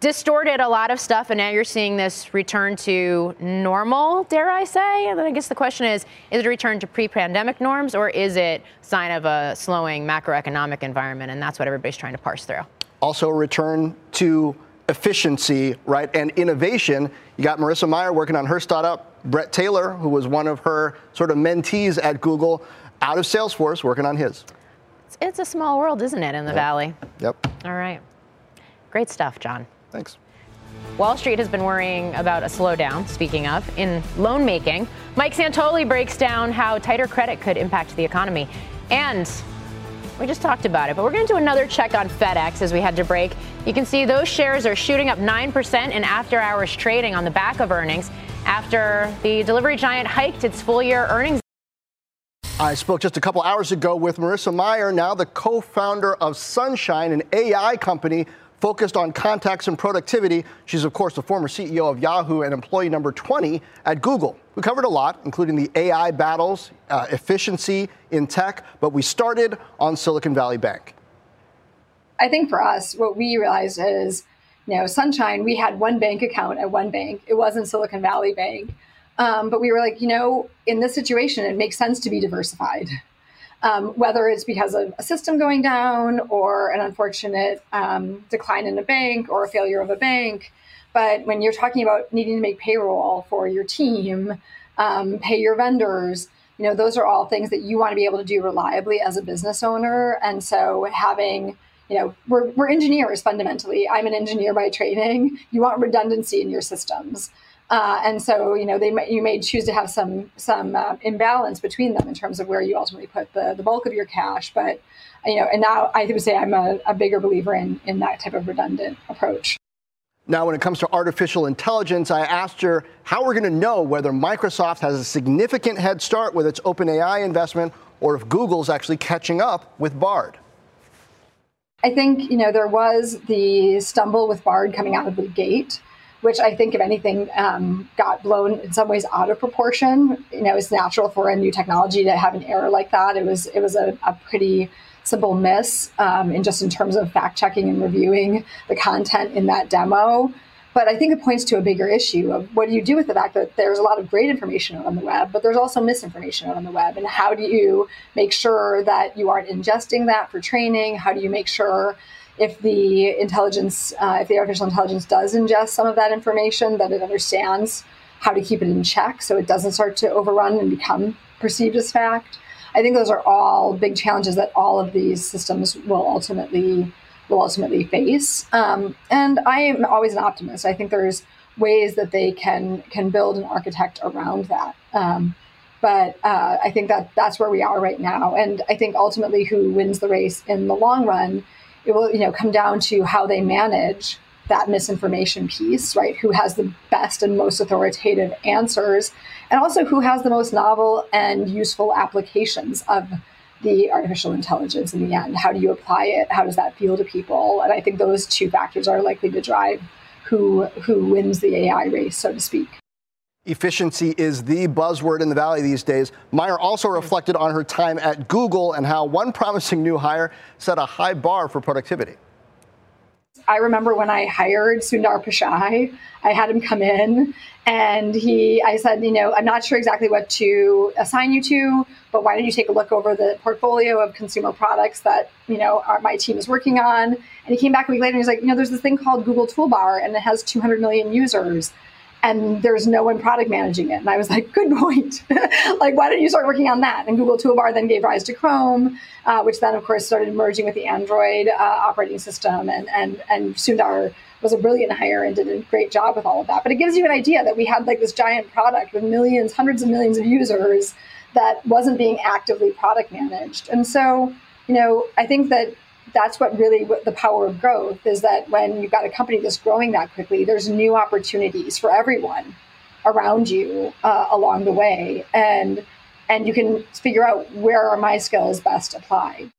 distorted a lot of stuff, and now you're seeing this return to normal, dare I say? And then I guess the question is is it a return to pre pandemic norms, or is it sign of a slowing macroeconomic environment? And that's what everybody's trying to parse through. Also, a return to efficiency, right, and innovation. You got Marissa Mayer working on her startup, Bret Taylor, who was one of her sort of mentees at Google, out of Salesforce, working on his. It's, it's a small world, isn't it, in the yep. Valley? Yep. All right. Great stuff, Jon. Thanks. Wall Street has been worrying about a slowdown, speaking of, in loan making. Mike Santoli breaks down how tighter credit could impact the economy. And we just talked about it, but we're going to do another check on FedEx as we head to break. You can see those shares are shooting up 9% in after hours trading on the back of earnings after the delivery giant hiked its full year earnings. I spoke just a couple hours ago with Marissa Mayer, now the co founder of Sunshine, an AI company focused on contacts and productivity. She's, of course, the former CEO of Yahoo and employee number 20 at Google. We covered a lot, including the AI battles, uh, efficiency in tech, but we started on Silicon Valley Bank. I think for us, what we realized is, you know, Sunshine, we had one bank account at one bank. It wasn't Silicon Valley Bank. Um, but we were like, you know, in this situation, it makes sense to be diversified um, whether it's because of a system going down or an unfortunate um, decline in a bank or a failure of a bank. But when you're talking about needing to make payroll for your team, um, pay your vendors, you know, those are all things that you want to be able to do reliably as a business owner. And so having you know, we're, we're engineers fundamentally. I'm an engineer by training. You want redundancy in your systems. Uh, and so, you know, they may, you may choose to have some some uh, imbalance between them in terms of where you ultimately put the, the bulk of your cash. But, you know, and now I would say I'm a, a bigger believer in, in that type of redundant approach. Now, when it comes to artificial intelligence, I asked her how we're going to know whether Microsoft has a significant head start with its OpenAI investment or if Google's actually catching up with Bard. I think, you know, there was the stumble with Bard coming out of the gate which I think, if anything, um, got blown in some ways out of proportion. You know, it's natural for a new technology to have an error like that. It was it was a, a pretty simple miss um, in just in terms of fact checking and reviewing the content in that demo. But I think it points to a bigger issue of what do you do with the fact that there's a lot of great information on the web, but there's also misinformation on the web. And how do you make sure that you aren't ingesting that for training? How do you make sure if the intelligence, uh, if the artificial intelligence does ingest some of that information, that it understands how to keep it in check so it doesn't start to overrun and become perceived as fact. I think those are all big challenges that all of these systems will ultimately will ultimately face. Um, and I am always an optimist. I think there's ways that they can can build and architect around that. Um, but uh, I think that that's where we are right now. And I think ultimately, who wins the race in the long run it will you know come down to how they manage that misinformation piece, right? Who has the best and most authoritative answers, and also who has the most novel and useful applications of the artificial intelligence in the end. How do you apply it? How does that feel to people? And I think those two factors are likely to drive who who wins the AI race, so to speak. Efficiency is the buzzword in the Valley these days. Mayer also reflected on her time at Google and how one promising new hire set a high bar for productivity. I remember when I hired Sundar Pichai, I had him come in and he, I said, you know, I'm not sure exactly what to assign you to, but why don't you take a look over the portfolio of consumer products that, you know, our, my team is working on? And he came back a week later and he's like, you know, there's this thing called Google Toolbar and it has 200 million users and there's no one product managing it. And I was like, good point. <laughs> like, why don't you start working on that? And Google Toolbar then gave rise to Chrome, uh, which then, of course, started merging with the Android uh, operating system. And, and, and Sundar was a brilliant hire and did a great job with all of that. But it gives you an idea that we had like this giant product with millions, hundreds of millions of users that wasn't being actively product managed. And so, you know, I think that that's what really what the power of growth is that when you've got a company that's growing that quickly, there's new opportunities for everyone around you uh, along the way, and and you can figure out where are my skills best applied.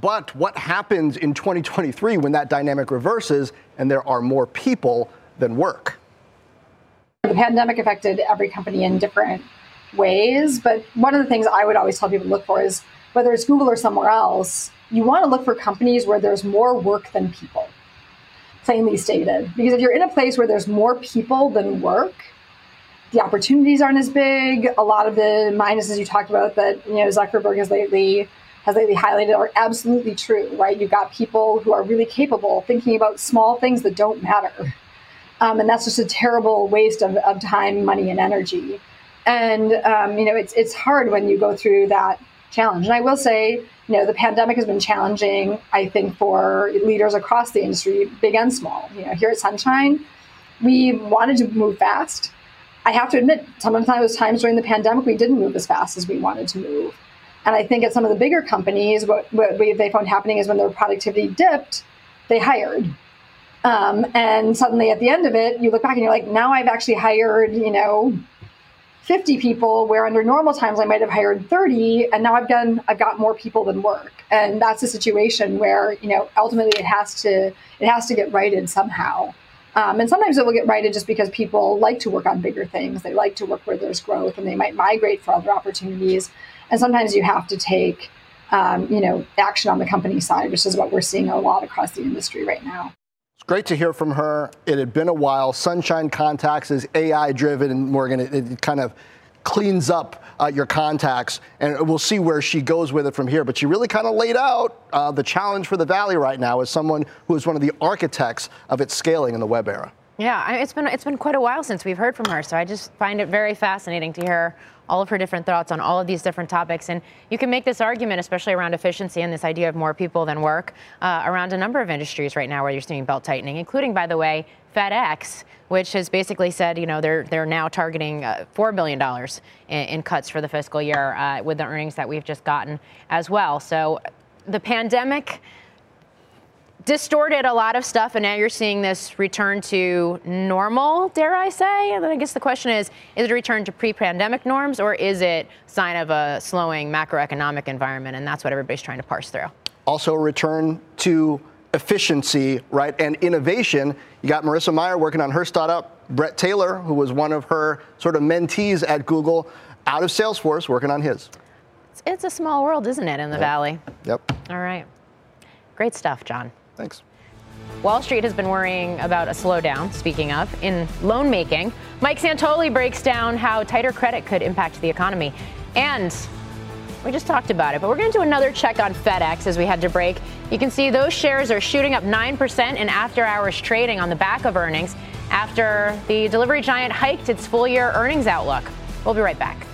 But what happens in 2023 when that dynamic reverses and there are more people than work? The pandemic affected every company in different ways, but one of the things I would always tell people to look for is whether it's Google or somewhere else, you want to look for companies where there's more work than people, plainly stated. Because if you're in a place where there's more people than work, the opportunities aren't as big. A lot of the minuses you talked about that you know Zuckerberg has lately has lately highlighted are absolutely true, right? You've got people who are really capable thinking about small things that don't matter. Um, and that's just a terrible waste of, of time, money, and energy. And um, you know, it's it's hard when you go through that challenge. And I will say, you know, the pandemic has been challenging, I think, for leaders across the industry, big and small. You know, here at Sunshine, we wanted to move fast. I have to admit, sometimes times during the pandemic, we didn't move as fast as we wanted to move. And I think at some of the bigger companies, what, what they found happening is when their productivity dipped, they hired. Um, and suddenly at the end of it, you look back and you're like, now I've actually hired, you know, 50 people where under normal times I might have hired 30 and now I've done I've got more people than work. And that's a situation where, you know, ultimately it has to it has to get righted somehow. Um, and sometimes it will get righted just because people like to work on bigger things. They like to work where there's growth and they might migrate for other opportunities. And sometimes you have to take, um, you know, action on the company side, which is what we're seeing a lot across the industry right now. Great to hear from her. It had been a while. Sunshine Contacts is AI driven, and Morgan, it, it kind of cleans up uh, your contacts, and we'll see where she goes with it from here. But she really kind of laid out uh, the challenge for the Valley right now as someone who is one of the architects of its scaling in the web era. Yeah, it's been it's been quite a while since we've heard from her, so I just find it very fascinating to hear all of her different thoughts on all of these different topics. And you can make this argument, especially around efficiency and this idea of more people than work, uh, around a number of industries right now where you're seeing belt tightening, including, by the way, FedEx, which has basically said, you know, they're they're now targeting uh, four billion dollars in, in, cuts for the fiscal year uh, with the earnings that we've just gotten as well. So the pandemic distorted a lot of stuff, and now you're seeing this return to normal, dare I say? And then I guess the question is is it a return to pre pandemic norms, or is it sign of a slowing macroeconomic environment? And that's what everybody's trying to parse through. Also, a return to efficiency, right, and innovation. You got Marissa Mayer working on her startup, Bret Taylor, who was one of her sort of mentees at Google, out of Salesforce, working on his. It's, it's a small world, isn't it, in the yep. Valley? Yep. All right. Great stuff, Jon. Thanks. Wall Street has been worrying about a slowdown, speaking of, in loan making. Mike Santoli breaks down how tighter credit could impact the economy. And we just talked about it, but we're going to do another check on FedEx as we head to break. You can see those shares are shooting up 9% in after hours trading on the back of earnings after the delivery giant hiked its full year earnings outlook. We'll be right back.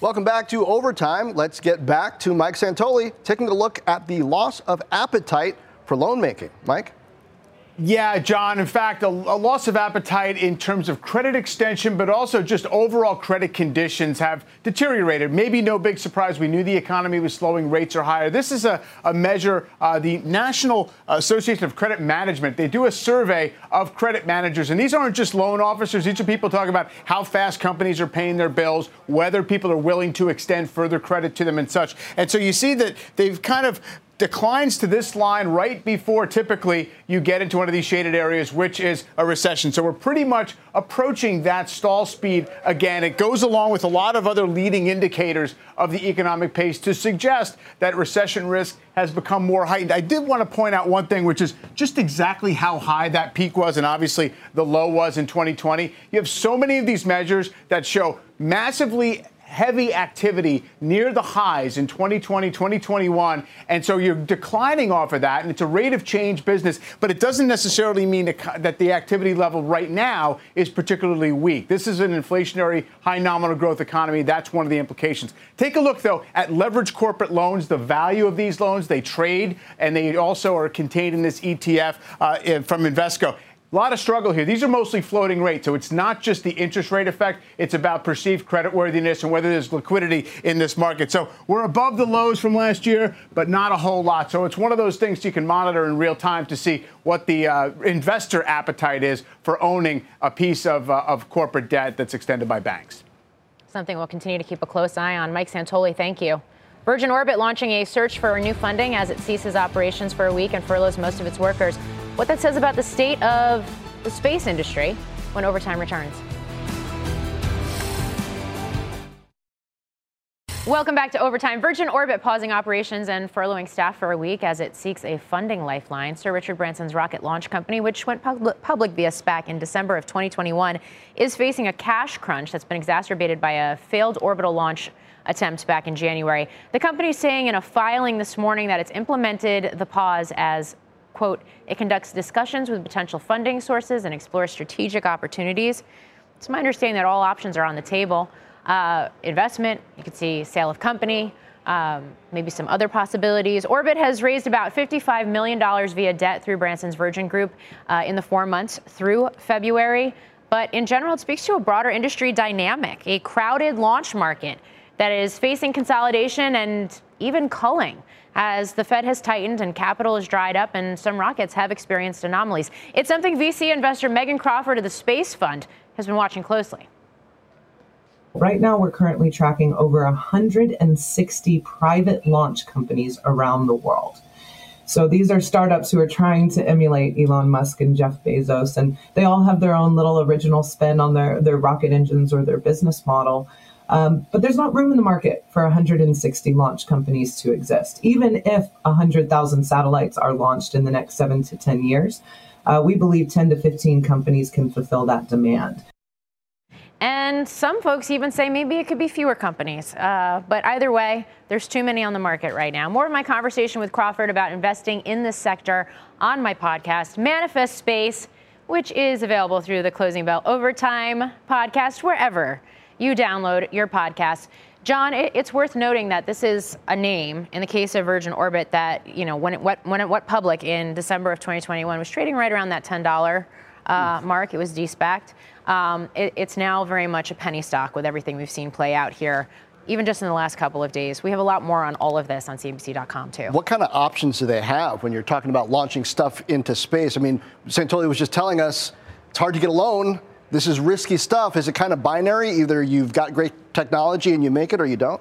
Welcome back to Overtime. Let's get back to Mike Santoli taking a look at the loss of appetite for loan making. Mike? Yeah, Jon. In fact, a, a, loss of appetite in terms of credit extension, but also just overall credit conditions have deteriorated. Maybe no big surprise. We knew the economy was slowing, rates are higher. This is a, a measure, uh, the National Association of Credit Management. They do a survey of credit managers, and these aren't just loan officers. These are people talking about how fast companies are paying their bills, whether people are willing to extend further credit to them, and such. And so you see that they've kind of declines to this line right before typically you get into one of these shaded areas, which is a recession. So we're pretty much approaching that stall speed again. It goes along with a lot of other leading indicators of the economic pace to suggest that recession risk has become more heightened. I did want to point out one thing, which is just exactly how high that peak was and obviously the low was in 2020. You have so many of these measures that show massively heavy activity near the highs in 2020, 2021. And so you're declining off of that. And it's a rate of change business, but it doesn't necessarily mean that the activity level right now is particularly weak. This is an inflationary, high nominal growth economy. That's one of the implications. Take a look, though, at leveraged corporate loans, the value of these loans. They trade and they also are contained in this ETF uh, from Invesco. A lot of struggle here. These are mostly floating rates, so it's not just the interest rate effect. It's about perceived creditworthiness and whether there's liquidity in this market. So we're above the lows from last year, but not a whole lot. So it's one of those things you can monitor in real time to see what the uh, investor appetite is for owning a piece of, uh, of corporate debt that's extended by banks. Something we'll continue to keep a close eye on. Mike Santoli, thank you. Virgin Orbit launching a search for new funding as it ceases operations for a week and furloughs most of its workers what that says about the state of the space industry when overtime returns. Welcome back to Overtime. Virgin Orbit pausing operations and furloughing staff for a week as it seeks a funding lifeline. Sir Richard Branson's rocket launch company, which went public via SPAC in December of 2021, is facing a cash crunch that's been exacerbated by a failed orbital launch attempt back in January. The company saying in a filing this morning that it's implemented the pause as quote, it conducts discussions with potential funding sources and explores strategic opportunities. It's my understanding that all options are on the table. Uh, investment, you could see sale of company, um, maybe some other possibilities. Orbit has raised about $55 million via debt through Branson's Virgin Group uh, in the four months through February. But in general, it speaks to a broader industry dynamic, a crowded launch market that is facing consolidation and even culling as the Fed has tightened and capital has dried up and some rockets have experienced anomalies. It's something VC investor Meagan Crawford of the Space Fund has been watching closely. Right now, we're currently tracking over 160 private launch companies around the world. So these are startups who are trying to emulate Elon Musk and Jeff Bezos, and they all have their own little original spin on their, their rocket engines or their business model. Um, but there's not room in the market for 160 launch companies to exist. Even if 100,000 satellites are launched in the next seven to 10 years, uh, we believe 10 to 15 companies can fulfill that demand. And some folks even say maybe it could be fewer companies. Uh, but either way, there's too many on the market right now. More of my conversation with Crawford about investing in this sector on my podcast, Manifest Space, which is available through the Closing Bell Overtime podcast, wherever you download your podcast. Jon, it's worth noting that this is a name in the case of Virgin Orbit that, you know, when it went, when it went public in December of 2021 was trading right around that $10 uh, mark. It was de-SPACed. Um, it, it's now very much a penny stock with everything we've seen play out here even just in the last couple of days. We have a lot more on all of this on CNBC.com too. What kind of options do they have when you're talking about launching stuff into space? I mean, Santoli was just telling us it's hard to get a loan this is risky stuff. Is it kind of binary? Either you've got great technology and you make it or you don't?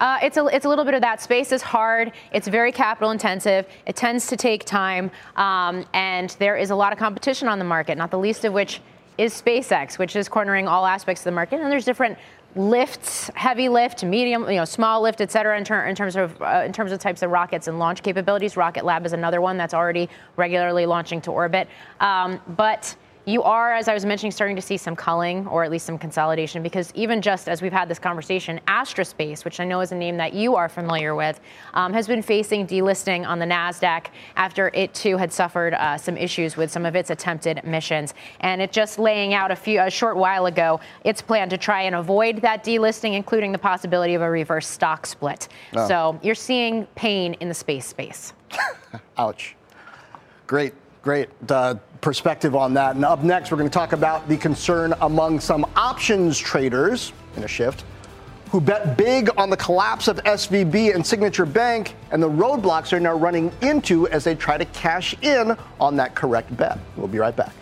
Uh, it's, a, it's a little bit of that. Space is hard. It's very capital intensive. It tends to take time. Um, and there is a lot of competition on the market, not the least of which is SpaceX, which is cornering all aspects of the market. And there's different lifts, heavy lift, medium, you know, small lift, et cetera, in, ter- in terms of uh, in terms of types of rockets and launch capabilities. Rocket Lab is another one that's already regularly launching to orbit. Um, but you are, as I was mentioning, starting to see some culling or at least some consolidation because even just as we've had this conversation, Astra Space, which I know is a name that you are familiar with, um, has been facing delisting on the NASDAQ after it too had suffered uh, some issues with some of its attempted missions. And it just laying out a few a short while ago its plan to try and avoid that delisting, including the possibility of a reverse stock split. Oh. So you're seeing pain in the space space. <laughs> Ouch. Great, great. Uh, perspective on that. And up next, we're going to talk about the concern among some options traders in a shift who bet big on the collapse of SVB and Signature Bank and the roadblocks they're now running into as they try to cash in on that correct bet. We'll be right back.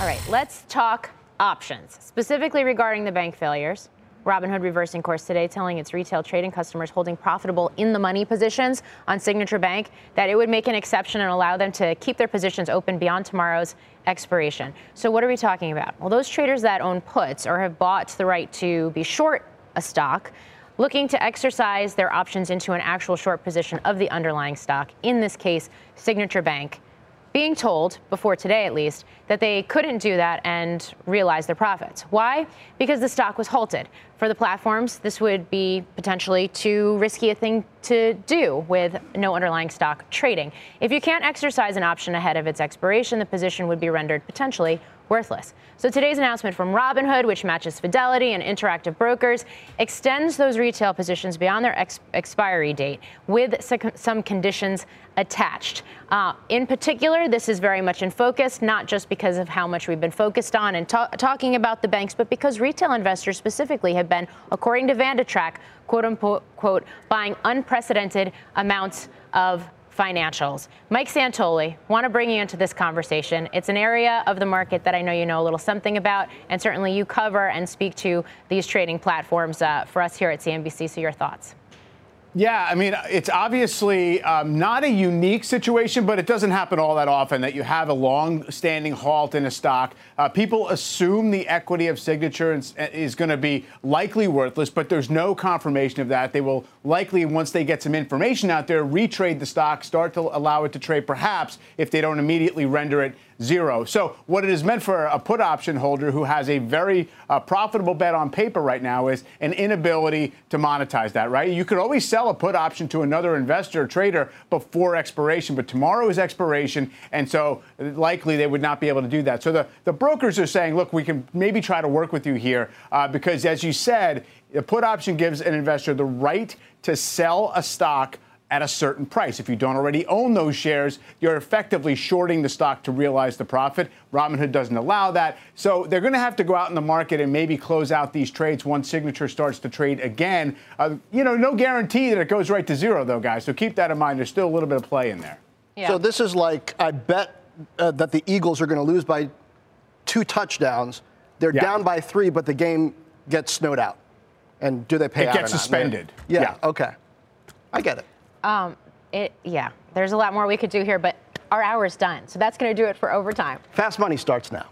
All right, let's talk options, specifically regarding the bank failures. Robinhood reversing course today, telling its retail trading customers holding profitable in the money positions on Signature Bank that it would make an exception and allow them to keep their positions open beyond tomorrow's expiration. So, what are we talking about? Well, those traders that own puts or have bought the right to be short a stock looking to exercise their options into an actual short position of the underlying stock, in this case, Signature Bank, being told, before today at least, that they couldn't do that and realize their profits. Why? Because the stock was halted. For the platforms, this would be potentially too risky a thing to do with no underlying stock trading. If you can't exercise an option ahead of its expiration, the position would be rendered potentially worthless. So today's announcement from Robinhood, which matches Fidelity and Interactive Brokers, extends those retail positions beyond their ex- expiry date with some conditions attached. Uh, in particular, this is very much in focus, not just because of how much we've been focused on and ta- talking about the banks, but because retail investors specifically have been, according to VandaTrack, quote unquote, buying unprecedented amounts of financials. Mike Santoli, want to bring you into this conversation. It's an area of the market that I know you know a little something about, and certainly you cover and speak to these trading platforms uh, for us here at CNBC. So, your thoughts? Yeah, I mean, it's obviously um, not a unique situation, but it doesn't happen all that often that you have a long standing halt in a stock. Uh, people assume the equity of Signature is, is going to be likely worthless, but there's no confirmation of that. They will likely, once they get some information out there, retrade the stock, start to allow it to trade, perhaps if they don't immediately render it zero. So, what it is meant for a put option holder who has a very uh, profitable bet on paper right now is an inability to monetize that, right? You could always sell a put option to another investor or trader before expiration, but tomorrow is expiration, and so likely they would not be able to do that. So, the, the brokers are saying, look, we can maybe try to work with you here uh, because, as you said, a put option gives an investor the right to sell a stock at a certain price. If you don't already own those shares, you're effectively shorting the stock to realize the profit. Robinhood doesn't allow that. So they're going to have to go out in the market and maybe close out these trades once Signature starts to trade again. Uh, you know, no guarantee that it goes right to zero, though, guys. So keep that in mind. There's still a little bit of play in there. Yeah. So this is like, I bet uh, that the Eagles are going to lose by two touchdowns. They're yeah. down by three, but the game gets snowed out. And do they pay it out? It gets suspended. Yeah, yeah, okay. I get it. Um, it, yeah, there's a lot more we could do here, but our hour's done. So that's going to do it for overtime. Fast money starts now.